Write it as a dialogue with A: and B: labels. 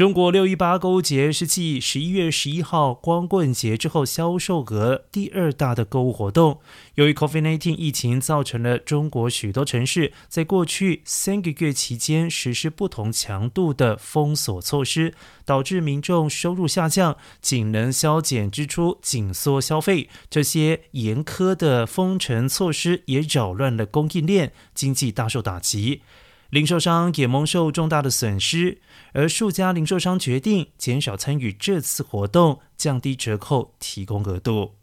A: 中国六一八购物节是继十一月十一号光棍节之后销售额第二大的购物活动。由于 COVID-19 疫情造成了中国许多城市在过去三个月期间实施不同强度的封锁措施，导致民众收入下降，仅能削减支出，紧缩消费。这些严苛的封城措施也扰乱了供应链，经济大受打击。零售商也蒙受重大的损失，而数家零售商决定减少参与这次活动，降低折扣提供额度。